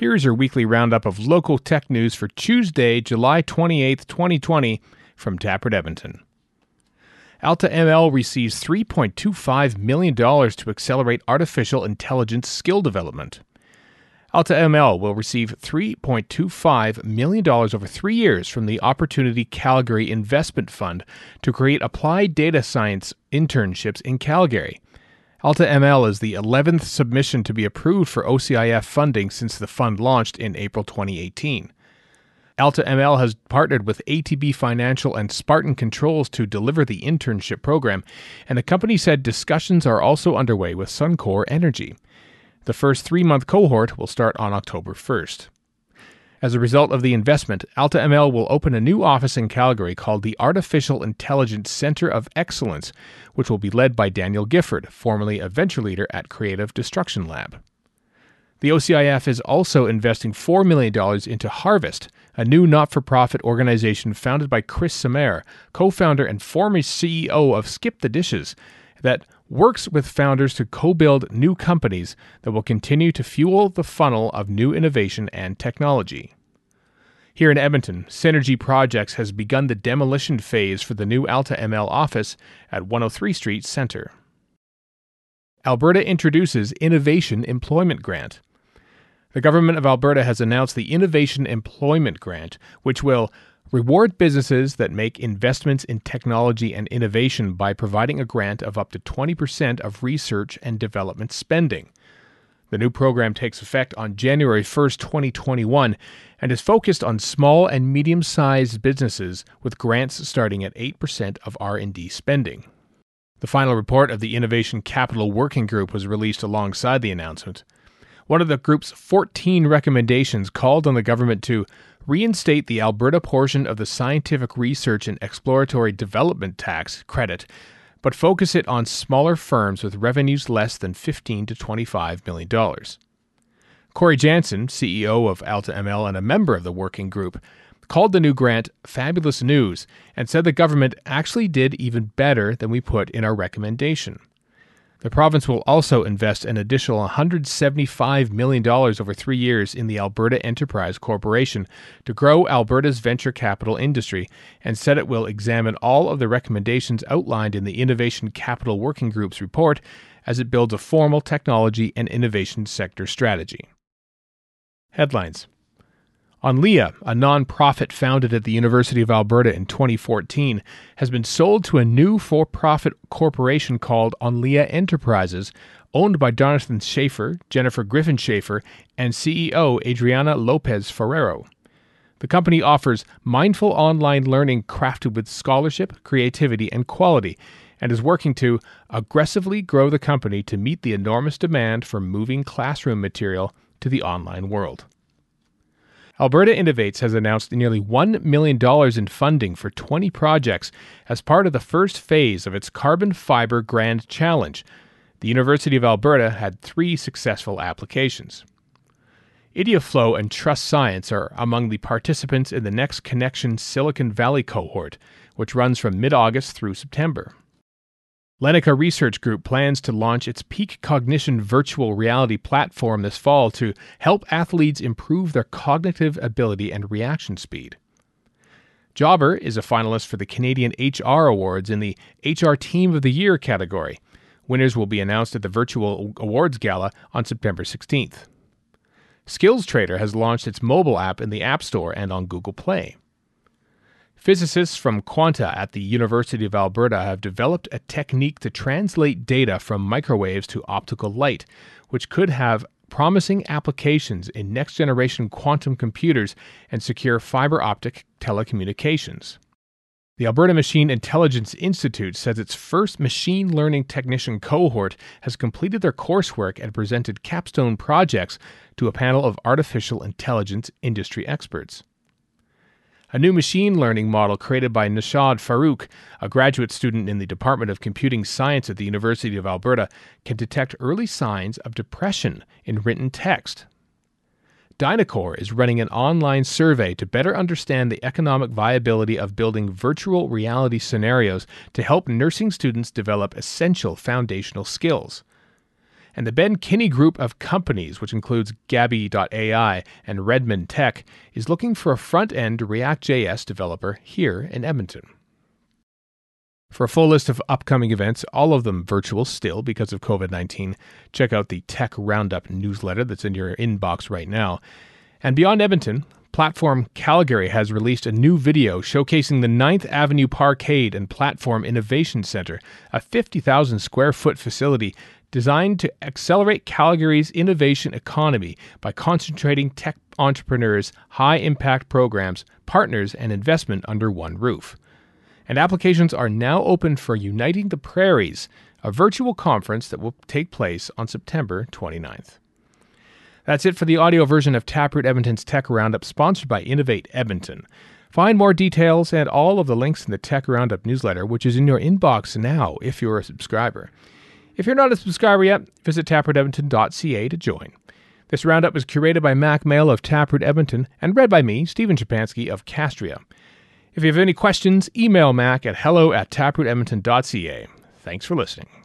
Here's your weekly roundup of local tech news for Tuesday, July 28th, 2020, from Taproot Edmonton. Alta ML receives $3.25 million to accelerate artificial intelligence skill development. Alta ML will receive $3.25 million over three years from the Opportunity Calgary Investment Fund to create applied data science internships in Calgary. Alta ML is the 11th submission to be approved for OCIF funding since the fund launched in April 2018. Alta ML has partnered with ATB Financial and Spartan Controls to deliver the internship program, and the company said discussions are also underway with Suncor Energy. The first three month cohort will start on October 1st. As a result of the investment, Alta ML will open a new office in Calgary called the Artificial Intelligence Center of Excellence, which will be led by Daniel Gifford, formerly a venture leader at Creative Destruction Lab. The OCIF is also investing $4 million into Harvest, a new not for profit organization founded by Chris Simair, co founder and former CEO of Skip the Dishes, that works with founders to co build new companies that will continue to fuel the funnel of new innovation and technology. Here in Edmonton, Synergy Projects has begun the demolition phase for the new Alta ML office at 103 Street Centre. Alberta introduces Innovation Employment Grant. The Government of Alberta has announced the Innovation Employment Grant, which will Reward businesses that make investments in technology and innovation by providing a grant of up to 20% of research and development spending. The new program takes effect on January 1, 2021, and is focused on small and medium-sized businesses with grants starting at 8% of R&D spending. The final report of the Innovation Capital Working Group was released alongside the announcement. One of the group's 14 recommendations called on the government to reinstate the Alberta portion of the Scientific Research and Exploratory Development Tax credit, but focus it on smaller firms with revenues less than 15 to 25 million dollars. Cory Janssen, CEO of Alta ML and a member of the working group, called the new grant fabulous news and said the government actually did even better than we put in our recommendation. The province will also invest an additional $175 million over three years in the Alberta Enterprise Corporation to grow Alberta's venture capital industry and said it will examine all of the recommendations outlined in the Innovation Capital Working Group's report as it builds a formal technology and innovation sector strategy. Headlines Onlea, a non-profit founded at the University of Alberta in 2014, has been sold to a new for-profit corporation called Onlea Enterprises, owned by Jonathan Schaeffer, Jennifer Griffin Schaeffer, and CEO Adriana Lopez Ferrero. The company offers mindful online learning crafted with scholarship, creativity, and quality, and is working to aggressively grow the company to meet the enormous demand for moving classroom material to the online world. Alberta Innovates has announced nearly $1 million in funding for 20 projects as part of the first phase of its Carbon Fiber Grand Challenge. The University of Alberta had three successful applications. Ideaflow and Trust Science are among the participants in the Next Connection Silicon Valley cohort, which runs from mid August through September. Lenica Research Group plans to launch its Peak Cognition virtual reality platform this fall to help athletes improve their cognitive ability and reaction speed. Jobber is a finalist for the Canadian HR Awards in the HR Team of the Year category. Winners will be announced at the virtual awards gala on September 16th. Skills Trader has launched its mobile app in the App Store and on Google Play. Physicists from Quanta at the University of Alberta have developed a technique to translate data from microwaves to optical light, which could have promising applications in next generation quantum computers and secure fiber optic telecommunications. The Alberta Machine Intelligence Institute says its first machine learning technician cohort has completed their coursework and presented capstone projects to a panel of artificial intelligence industry experts a new machine learning model created by Nawshad Farruque, a graduate student in the Department of Computing Science at the University of Alberta, can detect early signs of depression in written text. Dynacor is running an online survey to better understand the economic viability of building virtual reality scenarios to help nursing students develop essential foundational skills. And the Ben Kinney Group of companies, which includes Gabby.ai and Redmond Tech, is looking for a front end React.js developer here in Edmonton. For a full list of upcoming events, all of them virtual still because of COVID 19, check out the Tech Roundup newsletter that's in your inbox right now. And beyond Edmonton, platform Calgary has released a new video showcasing the 9th Avenue Parkade and Platform Innovation Center, a 50,000 square foot facility designed to accelerate Calgary's innovation economy by concentrating tech entrepreneurs, high impact programs, partners, and investment under one roof and applications are now open for Uniting the Prairies, a virtual conference that will take place on September 29th. That's it for the audio version of Taproot Edmonton's Tech Roundup, sponsored by Innovate Edmonton. Find more details and all of the links in the Tech Roundup newsletter, which is in your inbox now if you're a subscriber. If you're not a subscriber yet, visit taprootedmonton.ca to join. This roundup is curated by Mack Male of Taproot Edmonton and read by me, Stephen Chapansky of Castria. If you have any questions, email Mack at hello at taprootedmonton.ca. Thanks for listening.